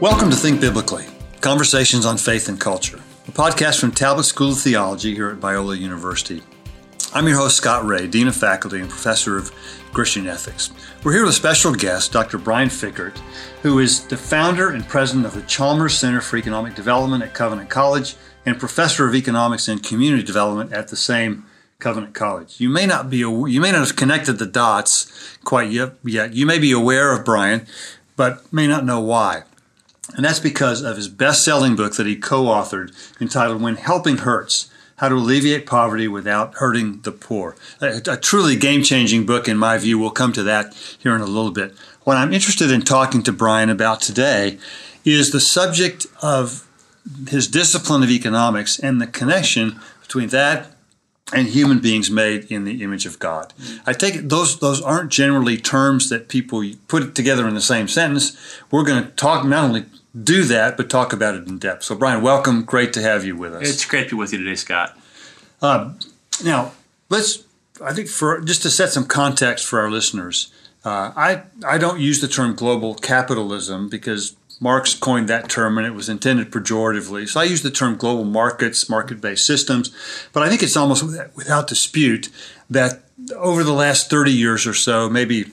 Welcome to Think Biblically Conversations on Faith and Culture, a podcast from Talbot School of Theology here at Biola University. I'm your host, Scott Rae, Dean of Faculty and Professor of Christian Ethics. We're here with a special guest, Dr. Brian Fikkert, who is the founder and president of the Chalmers Center for Economic Development at Covenant College and professor of economics and community development at the same Covenant College. You may not be aware, you may not have connected the dots quite yet. You may be aware of Brian, but may not know why. And that's because of his best selling book that he co authored entitled When Helping Hurts How to Alleviate Poverty Without Hurting the Poor. A, a truly game changing book, in my view. We'll come to that here in a little bit. What I'm interested in talking to Brian about today is the subject of his discipline of economics and the connection between that and human beings made in the image of God. I take those those aren't generally terms that people put together in the same sentence. We're going to talk not only do that, but talk about it in depth. So, Brian, welcome. Great to have you with us. It's great to be with you today, Scott. Uh, now, let's. I think for just to set some context for our listeners, uh, I I don't use the term global capitalism because Marx coined that term and it was intended pejoratively. So I use the term global markets, market based systems. But I think it's almost without dispute that over the last 30 years or so, maybe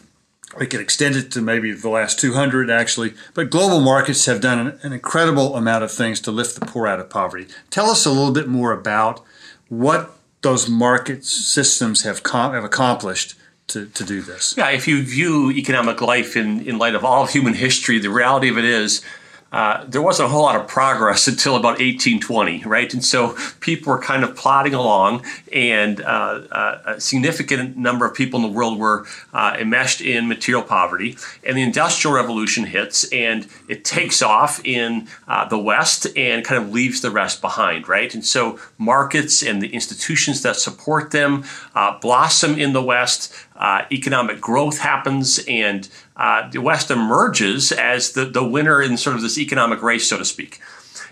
we could extend it to maybe the last 200 actually, but global markets have done an, an incredible amount of things to lift the poor out of poverty. Tell us a little bit more about what those market systems have, com- have accomplished to, to do this. Yeah, if you view economic life in, in light of all human history, the reality of it is uh, there wasn't a whole lot of progress until about 1820, right? And so people were kind of plodding along, and uh, uh, a significant number of people in the world were uh, enmeshed in material poverty. And the Industrial Revolution hits, and it takes off in uh, the West and kind of leaves the rest behind, right? And so markets and the institutions that support them uh, blossom in the West. Economic growth happens, and uh, the West emerges as the, the winner in sort of this economic race, so to speak.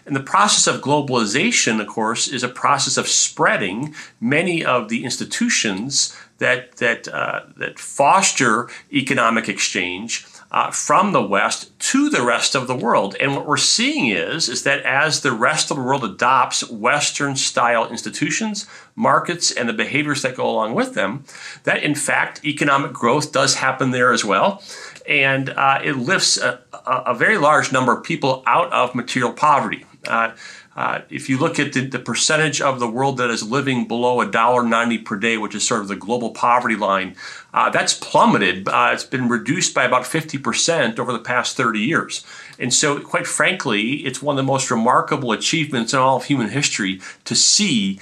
And the process of globalization, of course, is a process of spreading many of the institutions that that uh, that foster economic exchange uh, from the West to the rest of the world. And what we're seeing is, is that as the rest of the world adopts Western style institutions, markets, and the behaviors that go along with them, that in fact economic growth does happen there as well. And uh, it lifts a, a, very large number of people out of material poverty. Uh, uh, if you look at the, the, percentage of the world that is living below $1.90 per day, which is sort of the global poverty line, uh, that's plummeted. Uh, it's been reduced by about 50% over the past 30 years. And so, quite frankly, it's one of the most remarkable achievements in all of human history to see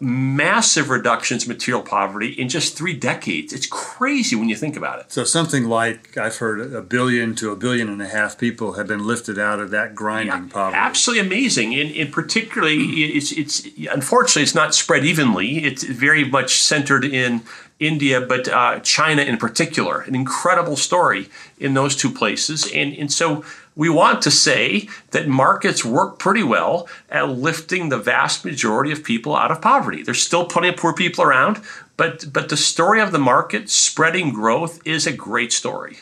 massive reductions in material poverty in just three decades. It's crazy when you think about it. So something like I've heard a billion to a billion and a half people have been lifted out of that grinding yeah, poverty. Absolutely amazing. And, and particularly, it's it's unfortunately it's not spread evenly. It's very much centered in India, but uh, China in particular. An incredible story in those two places. And and so we want to say that markets work pretty well at lifting the vast majority of people out of poverty. There's still plenty of poor people around, but but the story of the market spreading growth is a great story.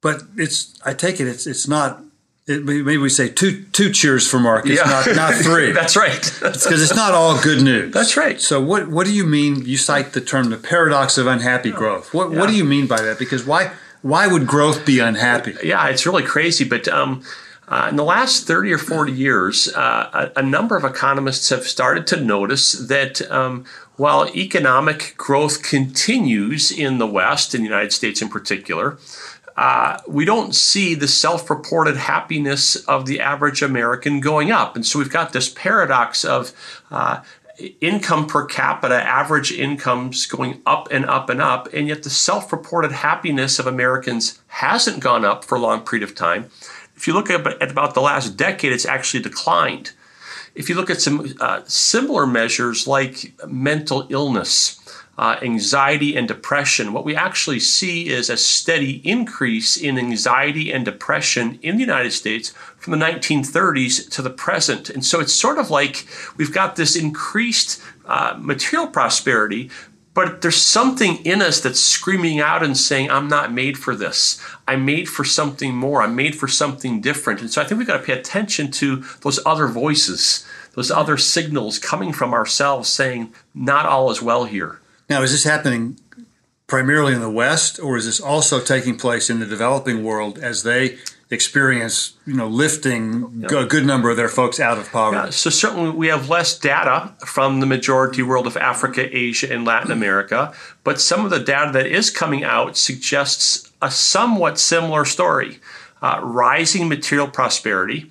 But it's I take it it's it's not it, maybe we say two two cheers for markets, yeah. not not three. That's right. Because it's not all good news. That's right. So what what do you mean? You cite the term the paradox of unhappy oh, growth. What yeah. what do you mean by that? Because why why would growth be unhappy? Yeah, it's really crazy. But um, uh, in the last 30 or 40 years, uh, a, a, number of economists have started to notice that um, while economic growth continues in the West, in the United States in particular, uh, we don't see the self reported happiness of the average American going up. And so we've got this paradox of uh, income per capita, average incomes going up and up and up, and yet the self reported happiness of Americans hasn't gone up for a long period of time. If you look at, about the last decade, it's actually declined. If you look at some uh, similar measures like mental illness, uh, anxiety and depression, what we actually see is a steady increase in anxiety and depression in the United States from the 1930s to the present. And so it's sort of like we've got this increased uh, material prosperity, but there's something in us that's screaming out and saying, I'm not made for this. I'm made for something more. I'm made for something different. And so I think we've got to pay attention to those other voices, those other signals coming from ourselves saying, not all is well here. Now, is this happening primarily in the West, or is this also taking place in the developing world as they experience, you know, lifting a good number of their folks out of poverty? Yeah, so certainly we have less data from the majority world of Africa, Asia, and Latin America, but some of the data that is coming out suggests a somewhat similar story: uh, rising material prosperity,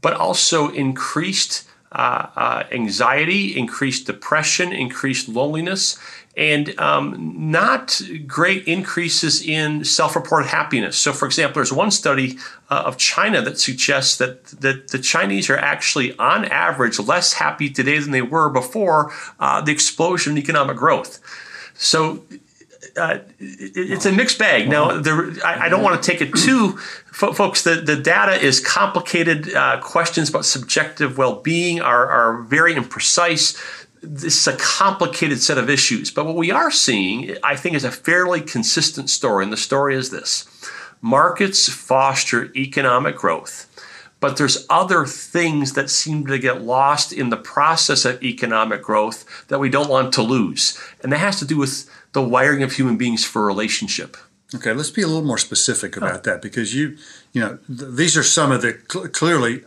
but also increased. Uh, uh, anxiety, increased depression, increased loneliness, and um, not great increases in self-reported happiness. So, for example, there's one study uh, of China that suggests that, that the Chinese are actually, on average, less happy today than they were before uh, the explosion in economic growth. So, uh, it's a mixed bag. Now, there, I, I, don't want to take it too, folks. The, the data is complicated. Uh, questions about subjective well being are, are very imprecise this is a complicated set of issues. But what we are seeing, I think, is a fairly consistent story. And the story is this markets foster economic growth. But there's other things that seem to get lost in the process of economic growth that we don't want to lose. And that has to do with the wiring of human beings for relationship. Okay, let's be a little more specific about that because you, you know, th- these are some of the cl- clearly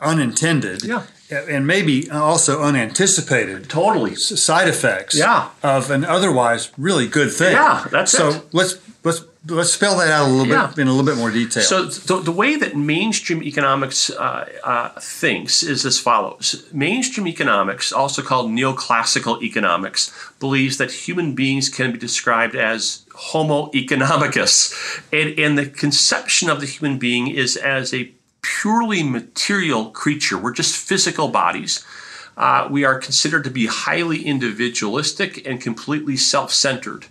unintended yeah. and maybe also unanticipated totally side effects yeah. of an otherwise really good thing. Yeah, that's so it. let's let's let's spell that out a little yeah. bit in a little bit more detail. So the, the way that mainstream economics uh, uh, thinks is as follows: mainstream economics, also called neoclassical economics, believes that human beings can be described as Homo economicus, and, and the conception of the human being is as a purely material creature. We're just physical bodies. Uh, we are considered to be highly individualistic and completely self centered.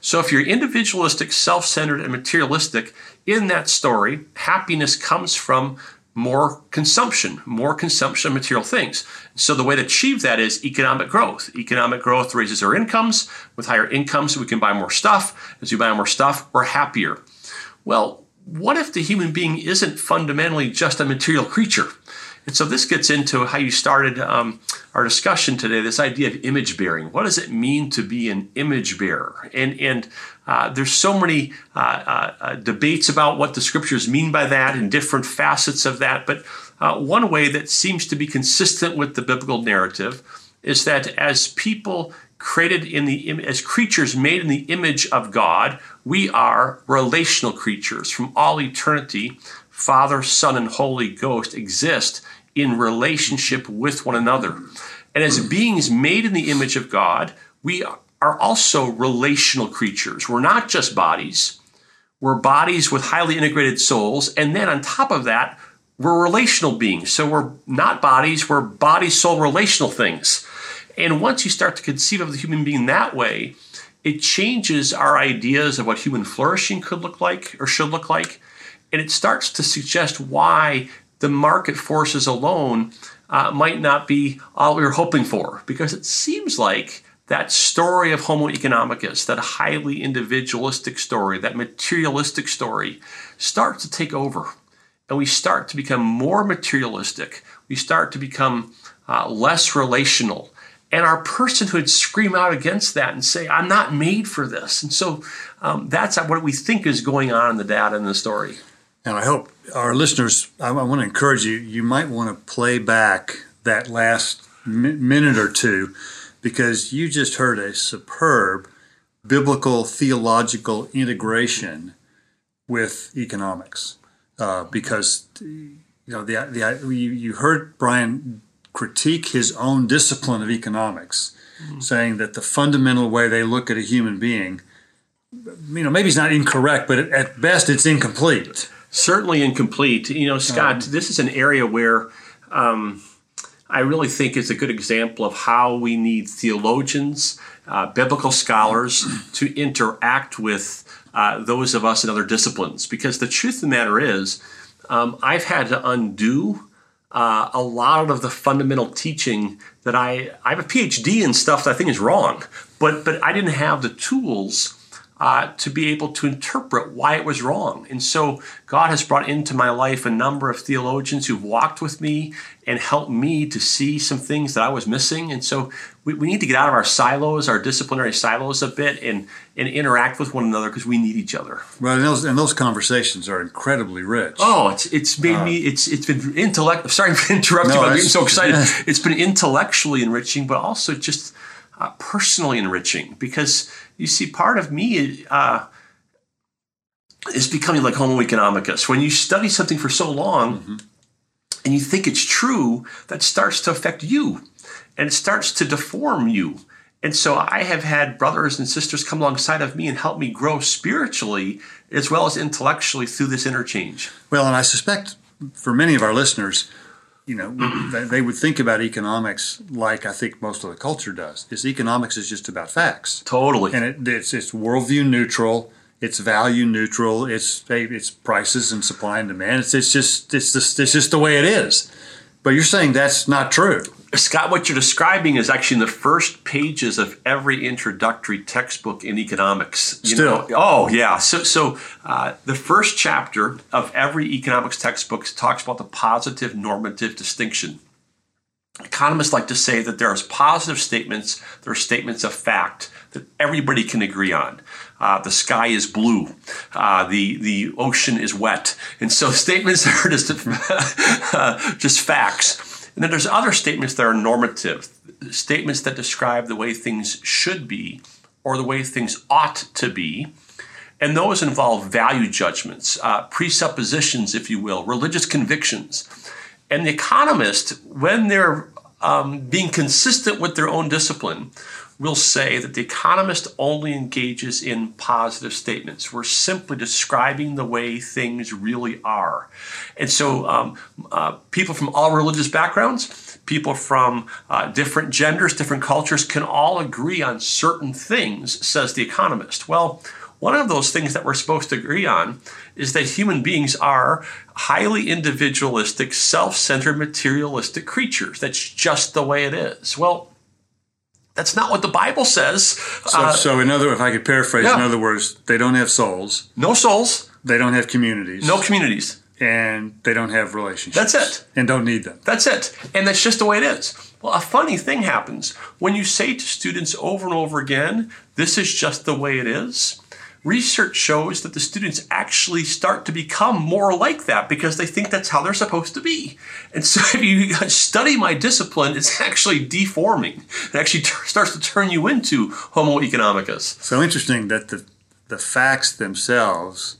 So, if you're individualistic, self centered, and materialistic, in that story, happiness comes from more consumption, more consumption of material things. So, the way to achieve that is economic growth. Economic growth raises our incomes. With higher incomes, we can buy more stuff. As we buy more stuff, we're happier. Well, what if the human being isn't fundamentally just a material creature? And so this gets into how you started um, our discussion today. This idea of image bearing. What does it mean to be an image bearer? And and uh, there's so many uh, uh, uh debates about what the scriptures mean by that and different facets of that. But uh, one way that seems to be consistent with the biblical narrative is that as people created in the as creatures made in the image of God, we are relational creatures from all eternity. Father, Son, and Holy Ghost exist in relationship with one another. And as beings made in the image of God, we are also relational creatures. We're not just bodies, we're bodies with highly integrated souls. And then on top of that, we're relational beings. So we're not bodies, we're body soul relational things. And once you start to conceive of the human being that way, it changes our ideas of what human flourishing could look like or should look like. And it starts to suggest why the market forces alone uh, might not be all we were hoping for. Because it seems like that story of Homo economicus, that highly individualistic story, that materialistic story, starts to take over. And we start to become more materialistic. We start to become uh, less relational and our personhood scream out against that and say, I'm not made for this. And so um, that's what we think is going on in the data and the story. And I hope our listeners, I want to encourage you, you might want to play back that last minute or two because you just heard a superb biblical theological integration with economics. Uh, because you know the the you, you heard Brian critique his own discipline of economics, mm-hmm. saying that the fundamental way they look at a human being, you know, maybe it's not incorrect, but at best it's incomplete. Certainly incomplete. You know, Scott, um, this is an area where um, I really think is a good example of how we need theologians, uh, biblical scholars to interact with uh, those of us in other disciplines. Because the truth of the matter is, um, I've had to undo uh, a lot of the fundamental teaching that I I have a PhD in stuff that I think is wrong, but but I didn't have the tools uh, to be able to interpret why it was wrong. And so God has brought into my life a number of theologians who've walked with me and helped me to see some things that I was missing. And so we, we need to get out of our silos, our disciplinary silos a bit, and, and interact with one another because we need each other. Well, and those, and those conversations are incredibly rich. Oh, it's it's made uh, me it's it's been intellect. Sorry for interrupting, no, but I'm getting so excited. it's been intellectually enriching, but also just uh, personally enriching because you see, part of me uh, is becoming like Homo economicus. When you study something for so long mm-hmm. and you think it's true, that starts to affect you and it starts to deform you. And so I have had brothers and sisters come alongside of me and help me grow spiritually as well as intellectually through this interchange. Well, and I suspect for many of our listeners, you know, they would think about economics like I think most of the culture does. Is economics is just about facts. Totally. And it, it's it's worldview neutral. It's value neutral. It's it's prices and supply and demand. It's it's just it's just it's just the way it is. But you're saying that's not true. Scott, what you're describing is actually in the first pages of every introductory textbook in economics. You Still, know? oh yeah. So, so uh, the first chapter of every economics textbook talks about the positive normative distinction. Economists like to say that there's positive statements, there are statements of fact that everybody can agree on. Uh, the sky is blue, uh, the the ocean is wet, and so statements are just uh, just facts. And then there's other statements that are normative, statements that describe the way things should be or the way things ought to be. And those involve value judgments, uh, presuppositions, if you will, religious convictions. And the economist, when they're um, being consistent with their own discipline, will say that the economist only engages in positive statements. We're simply describing the way things really are. And so, um, uh, people from all religious backgrounds, people from uh, different genders, different cultures can all agree on certain things, says the economist. Well, one of those things that we're supposed to agree on is that human beings are highly individualistic, self centered, materialistic creatures. That's just the way it is. Well, that's not what the Bible says. So, uh, so in other, if I could paraphrase, yeah. in other words, they don't have souls. No souls. They don't have communities. No communities. And they don't have relationships. That's it. And don't need them. That's it. And that's just the way it is. Well, a funny thing happens when you say to students over and over again, this is just the way it is research shows that the students actually start to become more like that because they think that's how they're supposed to be. And so if you study my discipline, it's actually deforming. It actually t- starts to turn you into Homo economicus. So interesting that the, the facts themselves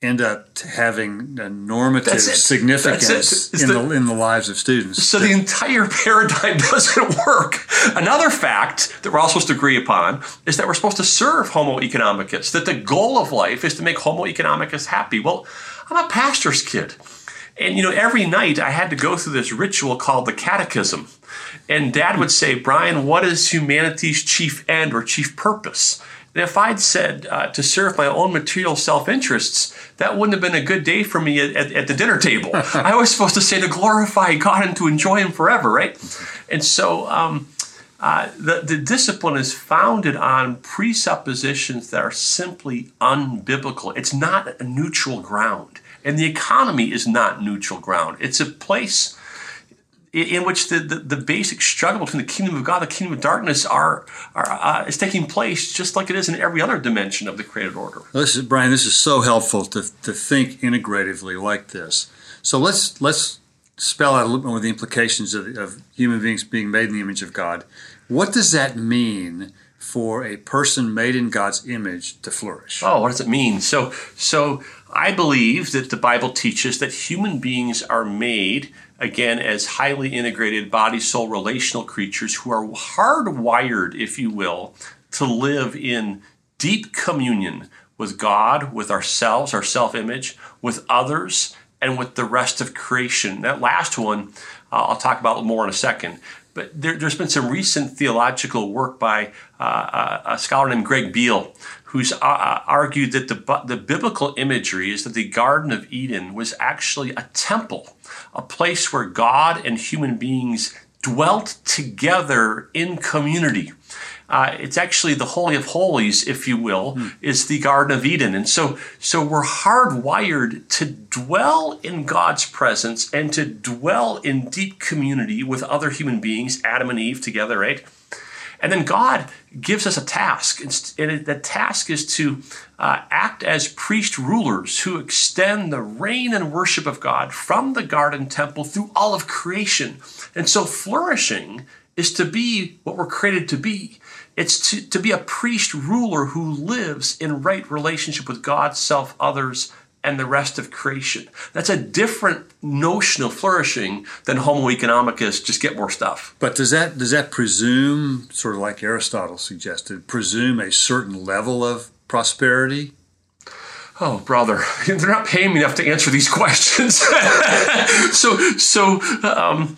end up having a normative significance in the, the, in the lives of students. So the entire paradigm doesn't work. Another fact that we're all supposed to agree upon is that we're supposed to serve Homo economicus, that the goal of life is to make Homo economicus happy. Well, I'm a pastor's kid. And you know, every night I had to go through this ritual called the catechism. And dad would say, Brian, what is humanity's chief end or chief purpose? And if I'd said uh, to serve my own material self interests, that wouldn't have been a good day for me at, at, at the dinner table. I was supposed to say to glorify God and to enjoy Him forever, right? And so um, uh, the, the discipline is founded on presuppositions that are simply unbiblical. It's not a neutral ground. And the economy is not neutral ground. It's a place in which the, the, the, basic struggle between the kingdom of God and the kingdom of darkness are, are uh, is taking place just like it is in every other dimension of the created order. This is Brian. This is so helpful to, to think integratively like this. So let's let's spell out a little bit more the implications of, of human beings being made in the image of God. What does that mean for a person made in God's image to flourish? Oh, what does it mean? So so I believe that the Bible teaches that human beings are made again, as highly integrated body soul relational creatures who are hardwired, if you will, to live in deep communion with God, with ourselves, our self image, with others, and with the rest of creation. That last one, uh, I'll talk about more in a second. But there, has been some recent theological work by uh, uh a scholar named Greg Beale, who's uh, uh, argued that the, the biblical imagery is that the Garden of Eden was actually a temple, a place where God and human beings dwelt together in community. Uh, it's actually the holy of holies, if you will, mm. is the Garden of Eden, and so so we're hardwired to dwell in God's presence and to dwell in deep community with other human beings, Adam and Eve together, right? And then God gives us a task, and the task is to uh, act as priest rulers who extend the reign and worship of God from the garden temple through all of creation. And so, flourishing is to be what we're created to be. It's to, to be a priest ruler who lives in right relationship with God, self, others, and the rest of creation. That's a different notion of flourishing than Homo economicus, just get more stuff. But does that does that presume, sort of like Aristotle suggested, presume a certain level of prosperity? Oh, brother, they're not paying me enough to answer these questions. so, so, um,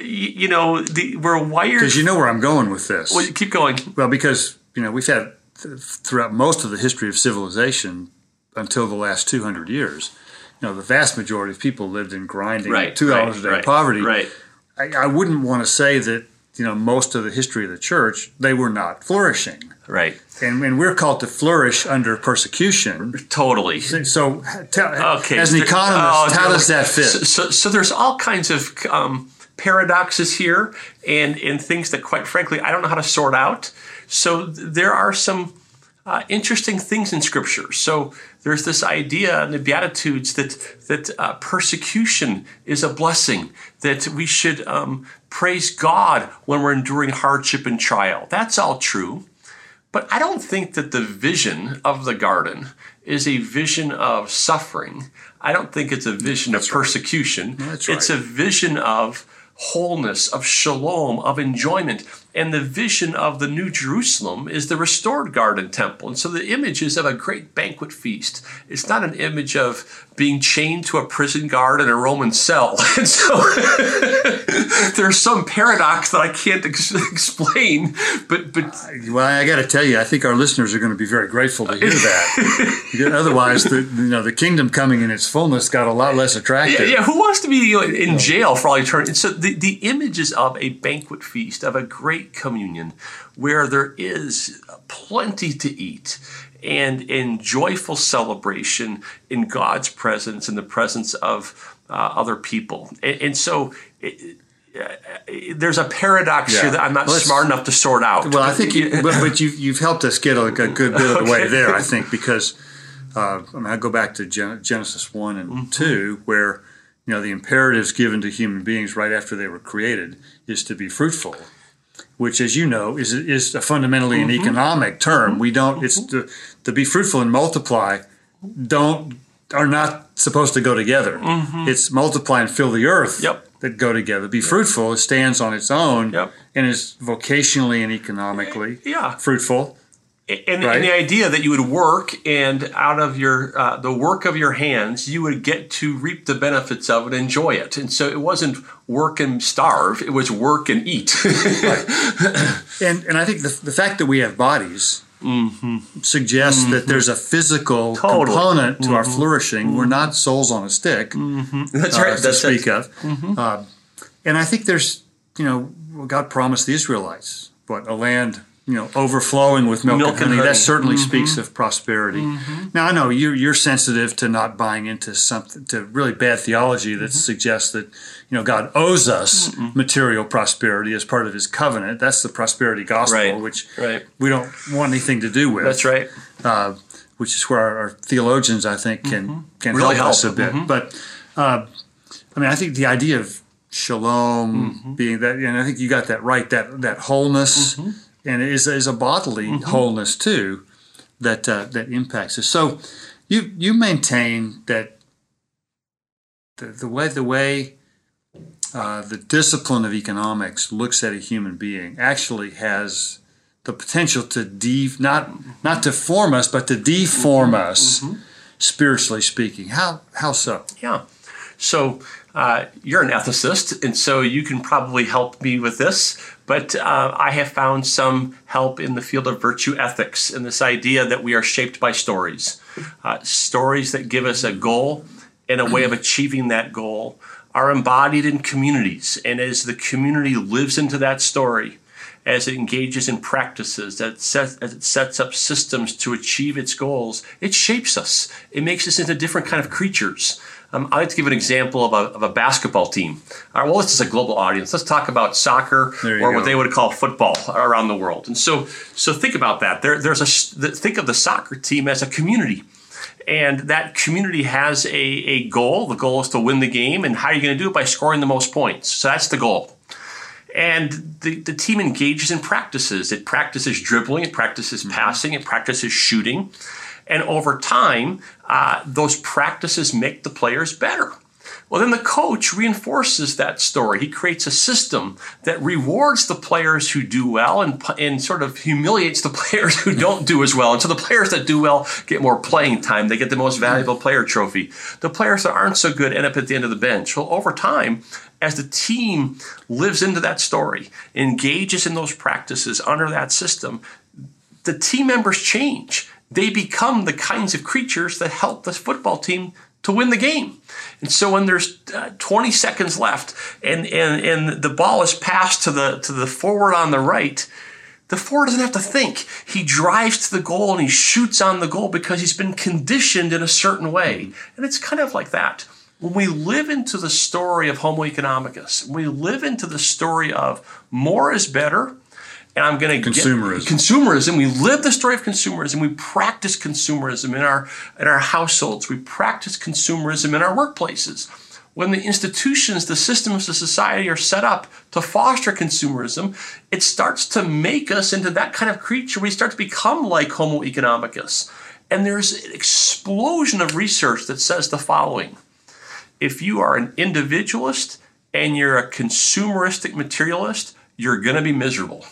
you know, the, we're wired. Because you know where I'm going with this. Well, keep going. Well, because you know we've had throughout most of the history of civilization until the last 200 years, you know, the vast majority of people lived in grinding right, two dollars right, a day right, poverty. Right. I, I wouldn't want to say that you know most of the history of the church they were not flourishing. Right. And, and we're called to flourish under persecution. Totally. So, tell, okay. as an economist, oh, how does that fit? So, so, so, there's all kinds of um, paradoxes here and, and things that, quite frankly, I don't know how to sort out. So there are some uh, interesting things in Scripture. So there's this idea in the Beatitudes that that uh, persecution is a blessing, that we should um, praise God when we're enduring hardship and trial. That's all true. But I don't think that the vision of the garden is a vision of suffering. I don't think it's a vision That's of persecution. Right. It's a vision of wholeness, of shalom, of enjoyment. And the vision of the New Jerusalem is the restored garden temple. And so the image is of a great banquet feast. It's not an image of being chained to a prison guard in a Roman cell. And so there's some paradox that I can't ex- explain. But, but well, I got to tell you, I think our listeners are going to be very grateful to hear that. Otherwise, the you know the kingdom coming in its fullness got a lot less attractive. Yeah, yeah. who wants to be in jail for all eternity? So the, the images of a banquet feast, of a great communion, where there is plenty to eat and in joyful celebration in God's presence, in the presence of uh, other people. And, and so it, there's a paradox yeah. here that I'm not well, smart enough to sort out. Well, I think, you, but, but you've, you've helped us get a, a good bit of the okay. way there, I think, because uh, I mean, I go back to Genesis 1 and mm-hmm. 2, where you know the imperatives given to human beings right after they were created is to be fruitful which, as you know, is is a fundamentally mm-hmm. an economic term. Mm-hmm. We don't. It's to, to be fruitful and multiply. Don't are not supposed to go together. Mm-hmm. It's multiply and fill the earth yep. that go together. Be yep. fruitful. It stands on its own yep. and is vocationally and economically yeah. fruitful. And, right? and, the idea that you would work and out of your uh, the work of your hands you would get to reap the benefits of it enjoy it and so it wasn't work and starve it was work and eat right. and and i think the, the fact that we have bodies mm-hmm. suggests mm-hmm. that there's a physical totally. component to mm-hmm. our flourishing we're not souls on a stick mm-hmm. that's uh, right to speak of uh, and i think there's you know god promised the israelites what a land you know, overflowing with milk, milk and, honey, and honey. that certainly mm-hmm. speaks of prosperity. Mm-hmm. Now, I know you're, you're sensitive to not buying into something, to really bad theology that mm-hmm. suggests that, you know, God owes us material prosperity as part of his covenant. That's the prosperity gospel, right. which right. we don't want anything to do with. That's right. Uh, which is where our, our, theologians, I think, can, mm-hmm. can really help, help, us a bit. Mm-hmm. But, uh, I mean, I think the idea of shalom being that, and I think you got that right, that, that wholeness and it is, is a bodily mm-hmm. wholeness too that uh, that impacts us. So you you maintain that the, the way the way uh, the discipline of economics looks at a human being actually has the potential to de not not to form us but to deform mm-hmm. us mm-hmm. spiritually speaking. How how so? Yeah. So uh, you're an ethicist, and so you can probably help me with this. But uh, I have found some help in the field of virtue ethics and this idea that we are shaped by stories, uh, stories that give us a goal and a way of achieving that goal are embodied in communities. And as the community lives into that story, as it engages in practices, that set, as it sets up systems to achieve its goals, it shapes us. It makes us into different kind of creatures. Um, I like to give an example of a, of a basketball team. All right, well, this is a global audience. Let's talk about soccer or go. what they would call football around the world. And so, so think about that. There, there's a think of the soccer team as a community and that community has a, a goal. The goal is to win the game, and how are you going to do it? By scoring the most points. So that's the goal. And the, the team engages in practices. It practices dribbling, it practices mm-hmm. passing, it practices shooting. And over time, uh, those practices make the players better. Well, then the coach reinforces that story. He creates a system that rewards the players who do well and, and sort of humiliates the players who don't do as well. And so the players that do well get more playing time. They get the most valuable player trophy. The players that aren't so good end up at the end of the bench. Well, over time, as the team lives into that story, engages in those practices under that system, the team members change. They become the kinds of creatures that help this football team to win the game. And so when there's uh, 20 seconds left and, and, and the ball is passed to the, to the forward on the right, the forward doesn't have to think. He drives to the goal and he shoots on the goal because he's been conditioned in a certain way. And it's kind of like that. When we live into the story of Homo economicus, we live into the story of more is better, and I'm going to consumerism. Get, consumerism. We live the story of consumerism. We practice consumerism in our in our households. We practice consumerism in our workplaces. When the institutions, the systems of society are set up to foster consumerism, it starts to make us into that kind of creature. We start to become like Homo economicus. And there's an explosion of research that says the following if you are an individualist and you're a consumeristic materialist, you're going to be miserable.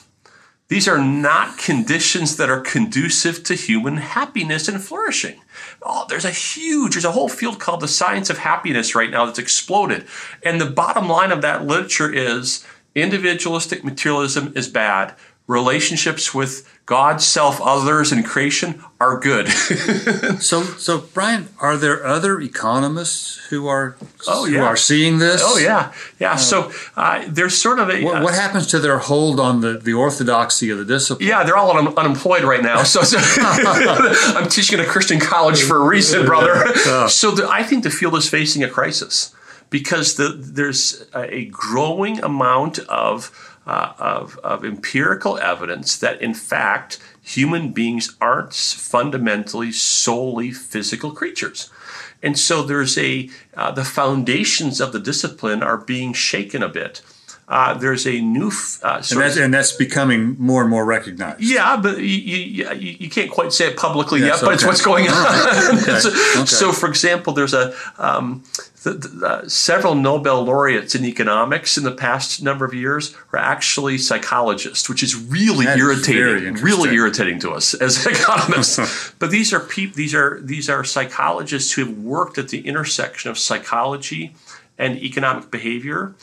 These are not conditions that are conducive to human happiness and flourishing. Oh, there's a huge, there's a whole field called the science of happiness right now that's exploded. And the bottom line of that literature is individualistic materialism is bad. Relationships with God, self, others, and creation are good. so, so Brian, are there other economists who are oh, yeah. who are seeing this? Oh yeah, yeah. Uh, so uh, there's sort of a what, what, happens to their hold on the, the orthodoxy of the discipline? Yeah, they're all un- unemployed right now. So, so I'm teaching at a Christian college for a reason, brother. So the, I think the field is facing a crisis because the, there's a growing amount of uh, of, of empirical evidence that, in fact, human beings aren't fundamentally solely physical creatures. And so there's a, uh, the foundations of the discipline are being shaken a bit. Uh, there's a new uh, and, that's, and, that's, becoming more and more recognized. Yeah, but you, you, you can't quite say it publicly yes, yet, but it's what's going on. okay. so, okay. so, for example, there's a um, the, the, uh, several Nobel laureates in economics in the past number of years are actually psychologists, which is really that irritating, is really irritating to us as economists. but these are peop- these are these are psychologists who have worked at the intersection of psychology and economic behavior.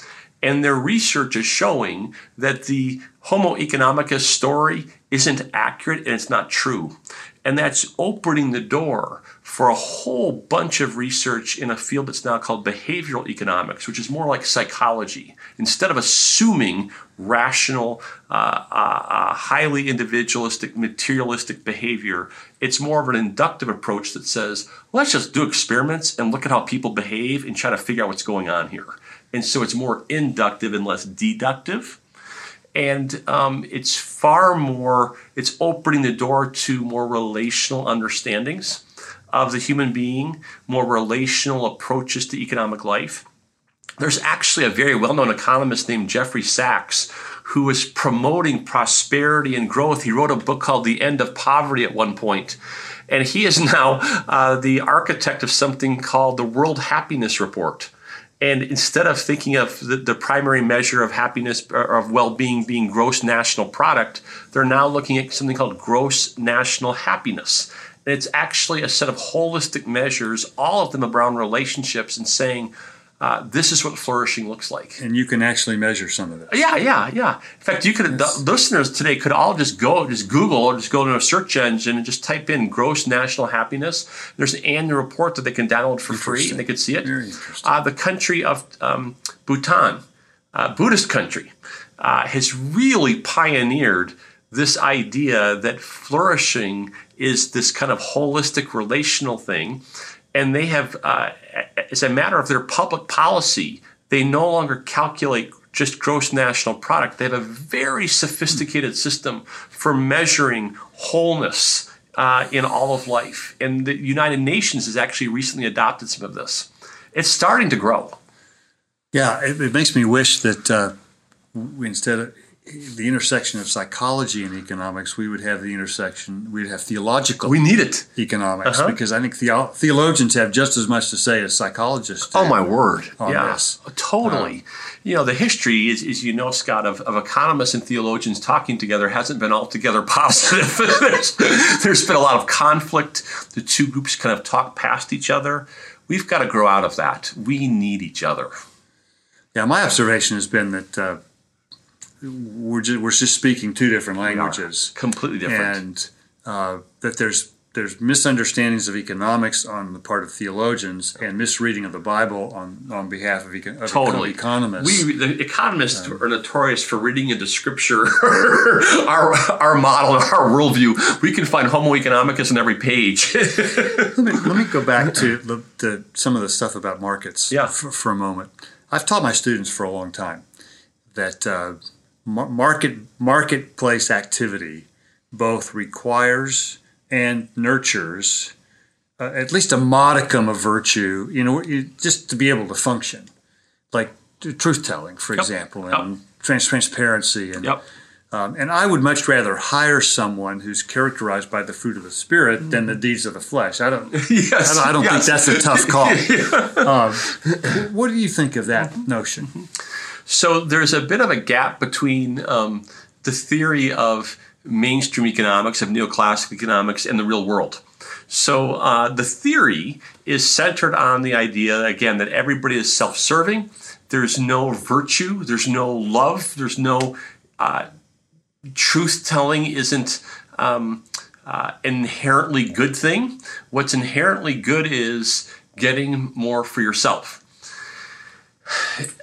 And their research is showing that the Homo economicus story isn't accurate and it's not true. And that's opening the door for a whole bunch of research in a field that's now called behavioral economics, which is more like psychology. Instead of assuming rational, uh, uh, uh, highly individualistic, materialistic behavior, it's more of an inductive approach that says, let's just do experiments and look at how people behave and try to figure out what's going on here. And so it's more inductive and less deductive and um, it's far more it's opening the door to more relational understandings of the human being, more relational approaches to economic life. There's actually a very well known economist named Jeffrey Sachs who is promoting prosperity and growth. He wrote a book called The End of Poverty at one point. And he is now uh, the architect of something called the World Happiness Report. And instead of thinking of the, the, primary measure of happiness or of well being being gross national product, they're now looking at something called gross national happiness. And it's actually a set of holistic measures, all of them around relationships, and saying, uh, this is what flourishing looks like. And you can actually measure some of this. Yeah, yeah, yeah. In fact, you could the listeners today could all just go, just Google or just go to a search engine and just type in gross national happiness. There's an annual report that they can download for free and they could see it. Very interesting. Uh, the country of um, Bhutan, uh, Buddhist country, uh, has really pioneered this idea that flourishing is this kind of holistic relational thing. And they have, uh, as a matter of their public policy, they no longer calculate just gross national product. They have a very sophisticated system for measuring wholeness uh, in all of life. And the United Nations has actually recently adopted some of this. It's starting to grow. Yeah, it, it makes me wish that uh, we, instead of the intersection of psychology and economics, we would have the intersection, we'd have theological We need it. economics Uh-huh. because I think theo- theologians have just as much to say as psychologists. Oh my word! on yeah, this. totally. you know, the history is, is you know, Scott, of, of economists and theologians talking together hasn't been altogether positive. there's, there's been a lot of conflict. The two groups kind of talk past each other. We've got to grow out of that. We need each other. Yeah, my observation has been that uh, we're just, we're just speaking two different languages, Completely different. and uh, that there's there's misunderstandings of economics on the part of theologians and misreading of the Bible on on behalf of, econ- of Totally. economists. We, the economists are notorious for reading into scripture our, our model, our worldview. We can find Homo economicus in every page. let, me, let me go back to the, the, some of the stuff about markets Yeah. for, for a moment. I've taught my students for a long time that uh, market marketplace activity both requires and nurtures uh, at least a modicum of virtue, you know, just to be able to function, like truth telling, for example, and trans- transparency and yep. um, and I would much rather hire someone who's characterized by the fruit of the spirit than the deeds of the flesh. I don't. Yes. I don't, I don't yes. think that's a tough call. um, what do you think of that notion? So there's a bit of a gap between um, the theory of mainstream economics, of neoclassical economics, and the real world. So uh, the theory is centered on the idea, again, that everybody is self serving. There's no virtue, there's no love, there's no uh, truth telling, isn't. Um, uh, inherently good thing. What's inherently good is getting more for yourself.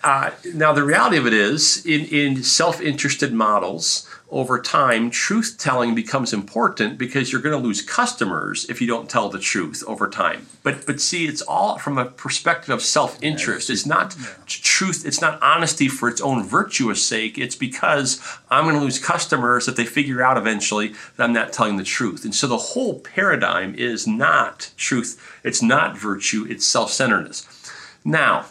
Uh, now, the reality of it is, in, in self interested models, over time, truth telling becomes important because you're going to lose customers if you don't tell the truth over time. But but see, it's all from a perspective of self interest. It's not truth. It's not honesty for its own virtuous sake. It's because I'm going to lose customers if they figure out eventually that I'm not telling the truth. And so the whole paradigm is not truth. It's not virtue. It's self centeredness. Now,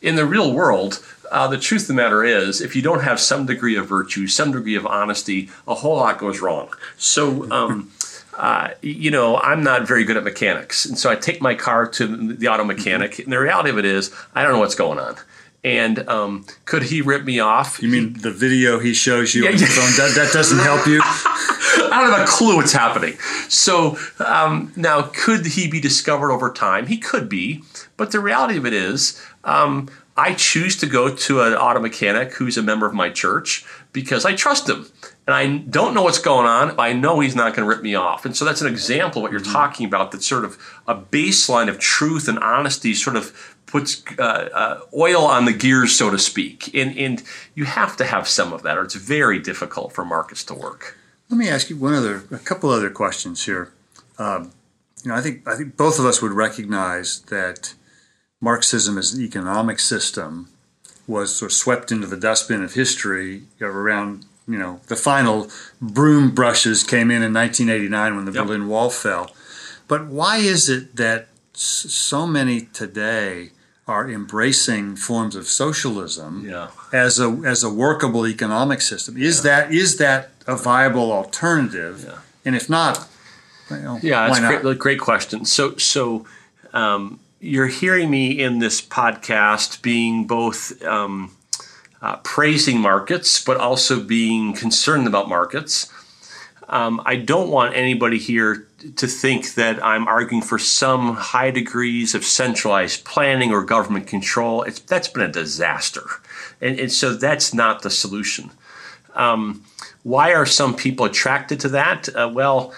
in the real world, uh, the truth of the matter is, if you don't have some degree of virtue, some degree of honesty, a whole lot goes wrong. So, um, uh, you know, I'm not very good at mechanics. And so I take my car to the auto mechanic, and the reality of it is, I don't know what's going on. And um, could he rip me off? You mean the video he shows you Yeah, on the yeah. phone? That, that doesn't help you? I don't have a clue what's happening. So um, now, could he be discovered over time? He could be, but the reality of it is, um, I choose to go to an auto mechanic who's a member of my church because I trust him. And I don't know what's going on, but I know he's not going to rip me off. And so that's an example of what you're talking about that's sort of a baseline of truth and honesty, sort of puts uh, uh, oil on the gears, so to speak. And, and you have to have some of that, or it's very difficult for markets to work. Let me ask you one other, a couple other questions here. Um, you know, I think I think both of us would recognize that Marxism as an economic system was sort of swept into the dustbin of history around you know the final broom brushes came in in 1989 when the Yep. Berlin Wall fell. But why is it that so many today are embracing forms of socialism Yeah. as a as a workable economic system? Is that is that a viable alternative? Yeah. And if not, know, Yeah, that's not? great. Great question. So, so um, you're hearing me in this podcast being both um, uh, praising markets, but also being concerned about markets. Um, I don't want anybody here to think that I'm arguing for some high degrees of centralized planning or government control. It's, that's been a disaster. And, and so that's not the solution. Um, why are some people attracted to that? Uh, well,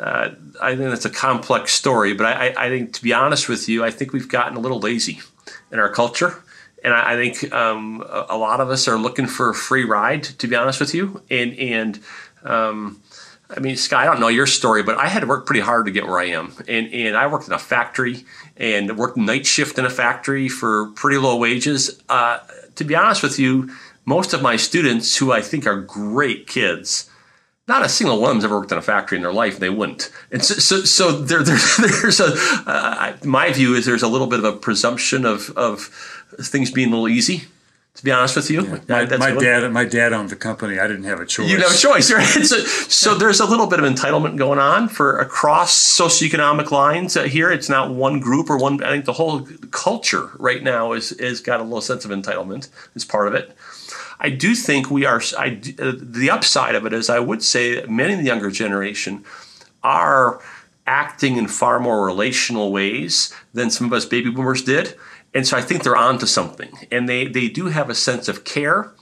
uh, I think that's a complex story, but I, I, think, to be honest with you, I think we've gotten a little lazy in our culture. And I, I think um, a, a, lot of us are looking for a free ride, to be honest with you. And, and um, I mean, Scott, I don't know your story, but I had to work pretty hard to get where I am. And, and I worked in a factory and worked night shift in a factory for pretty low wages. Uh, to be honest with you, most of my students, who I think are great kids, not a single one of them's ever worked in a factory in their life. They wouldn't. And so, so, so there, there, there's a, uh, my view is there's a little bit of a presumption of, of things being a little easy to be honest with you. Yeah. My, my dad, my dad owned the company. I didn't have a choice. You have a choice, right? so, so there's a little bit of entitlement going on for across socioeconomic lines uh, here. It's not one group or one. I think the whole culture right now is is got a little sense of entitlement. Is part of it. I do think we are. I, uh, the upside of it is, I would say, many in the younger generation are acting in far more relational ways than some of us baby boomers did and so I think they're onto something. And they, they do have a sense of care.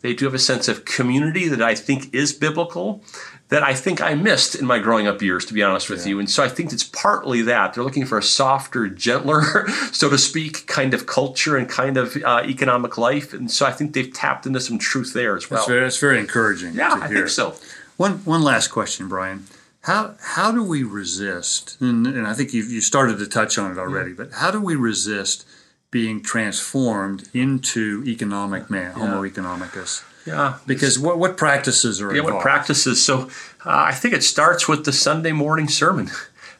They do have a sense of community that I think is biblical, that I think I missed in my growing up years, to be honest with yeah. you. And so I think it's partly that. They're looking for a softer, gentler, so to speak, kind of culture and kind of uh, economic life. And so I think they've tapped into some truth there as well. That's very, that's very encouraging. Yeah, I hear. think so. One, one last question, Brian. How, how do we resist? And, and I think you you started to touch on it already, yeah. but how do we resist – being transformed into economic man, yeah. Homo economicus. Yeah, because what what practices are yeah involved? what practices? So uh, I think it starts with the Sunday morning sermon.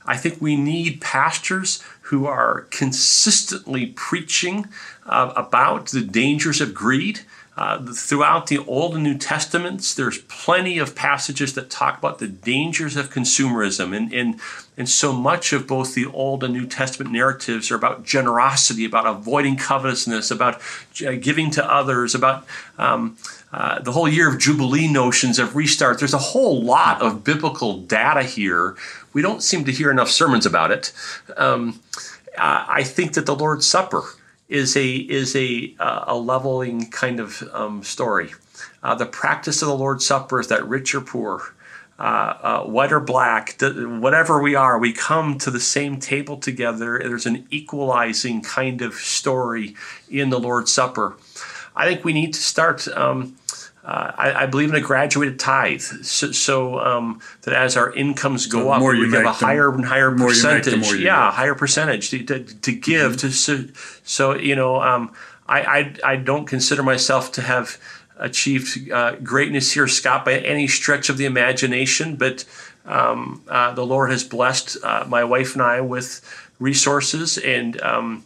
I think we need pastors who are consistently preaching uh, about the dangers of greed. Uh, throughout the Old and New Testaments, there's plenty of passages that talk about the dangers of consumerism. And, and, and so much of both the Old and New Testament narratives are about generosity, about avoiding covetousness, about uh, giving to others, about um, uh, the whole year of Jubilee notions of restart. There's a whole lot of biblical data here. We don't seem to hear enough sermons about it. Um, I think that the Lord's Supper is a is a uh, a leveling kind of um, story. Uh, the practice of the Lord's Supper is that rich or poor, uh, uh white or black, whatever we are, we come to the same table together. There's an equalizing kind of story in the Lord's Supper. I think we need to start. Um, uh, I, I, believe in a graduated tithe, so, so um, that as our incomes go so up, we give a higher and higher percentage. Yeah, higher percentage to, to, to give. Mm-hmm. To so, so, you know, um, I, I I don't consider myself to have achieved uh, greatness here, Scott, by any stretch of the imagination. But um, uh, the Lord has blessed uh, my wife and I with resources, and um,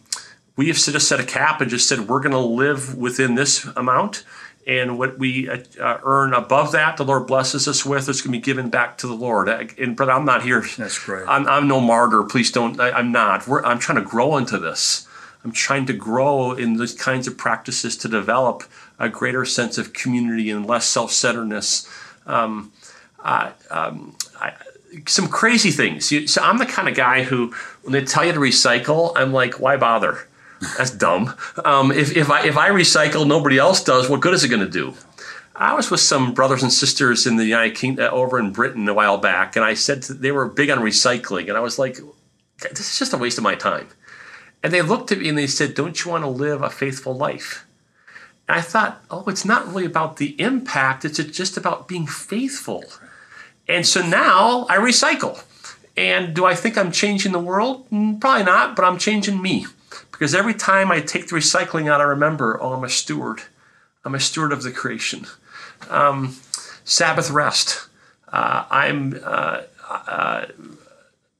we have set a set a cap and just said we're going to live within this amount and what we uh, uh, earn above that, the Lord blesses us with, it's going to be given back to the Lord. And but I'm not here. That's great. I'm, I'm no martyr. Please don't. I, am not. We're, I'm trying to grow into this. I'm trying to grow in these kinds of practices to develop a greater sense of community and less self-centeredness. Um, I, um, I, some crazy things. So I'm the kind of guy who, when they tell you to recycle, I'm like, why bother? That's dumb. Um, if, if, I, if I recycle, nobody else does, what good is it going to do? I was with some brothers and sisters in the United Kingdom, uh, over in Britain a while back, and I said to, they were big on recycling, and I was like, "This is just a waste of my time." And they looked at me and they said, "Don't you want to live a faithful life?" And I thought, "Oh, it's not really about the impact; it's just about being faithful." And so now I recycle. And do I think I'm changing the world? Mm, probably not, but I'm changing me. Because every time I take the recycling out, I remember, oh, I'm a steward. I'm a steward of the creation. Um, Sabbath rest. Uh, I'm uh, uh,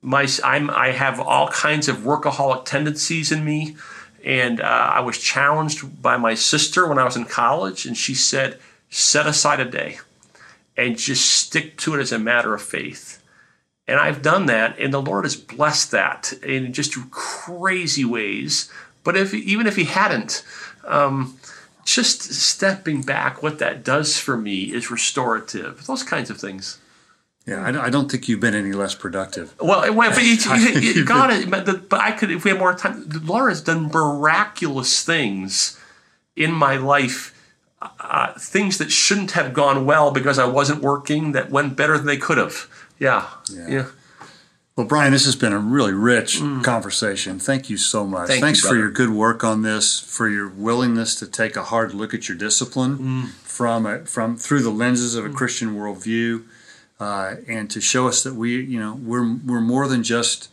my I'm I have all kinds of workaholic tendencies in me, and uh, I was challenged by my sister when I was in college, and she said, set aside a day, and just stick to it as a matter of faith. And I've done that, and the Lord has blessed that in just crazy ways. But if even if He hadn't, um, just stepping back, what that does for me is restorative. Those kinds of things. Yeah, I, I don't think you've been any less productive. Well, but you, you, you got it. But, but I could, if we had more time. Lord has done miraculous things in my life. Uh, things that shouldn't have gone well because I wasn't working that went better than they could have. Yeah. Yeah. Yeah. Well, Brian, this has been a really rich conversation. Thank you so much. Mm. Thank you, Thanks for your good work on this, for your willingness to take a hard look at your discipline Mm. from a, from through the lenses of a Christian worldview, uh, and to show us that we, you know, we're we're more than just,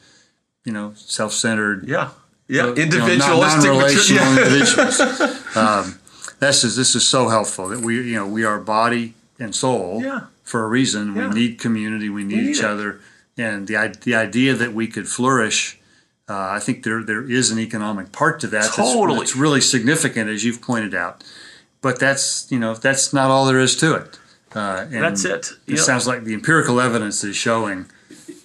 you know, self-centered, Yeah. Yeah. you know, non- Individualistic. non-relational yeah. individuals. um, this is this is so helpful that we, you know, we are body and soul Yeah. For a reason. Yeah. We need community. We need, need each it. other, and the the idea that we could flourish. Uh, I think there there is an economic part to that. that's- Totally. that's really significant, as you've pointed out. But that's you know that's not all there is to it. Uh, and That's it. It sounds like the empirical evidence is showing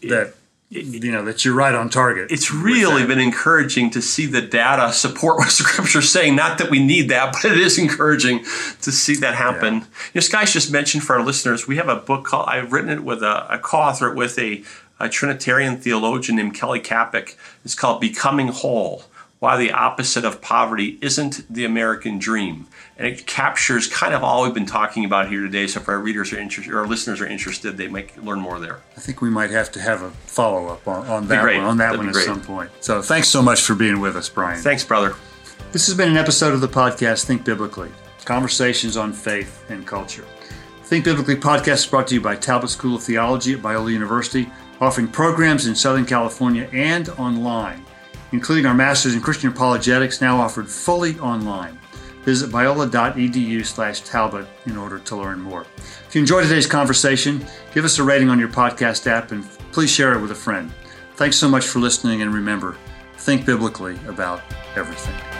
that you know that you're right on target. It's really been encouraging to see the data support what Scripture's saying. Not that we need that, but it is encouraging to see that happen. You know, Sky's just mentioned for our listeners, we have a book called, I've written it with a, a co-author with a, a Trinitarian theologian named Kelly Kapic. It's called Becoming Whole, Why the Opposite of Poverty Isn't the American Dream. And it captures kind of all we've been talking about here today. So if our readers are interested, or our listeners are interested, they might learn more there. I think we might have to have a follow up on, on that one on that That'd one at some point. So thanks so much for being with us, Brian. Thanks, brother. This has been an episode of the podcast Think Biblically Conversations on Faith and Culture. Think Biblically podcast is brought to you by Talbot School of Theology at Biola University, offering programs in Southern California and online, including our Masters in Christian Apologetics, now offered fully online. Visit biola.edu slash Talbot in order to learn more. If you enjoyed today's conversation, give us a rating on your podcast app and please share it with a friend. Thanks so much for listening, and remember, think biblically about everything.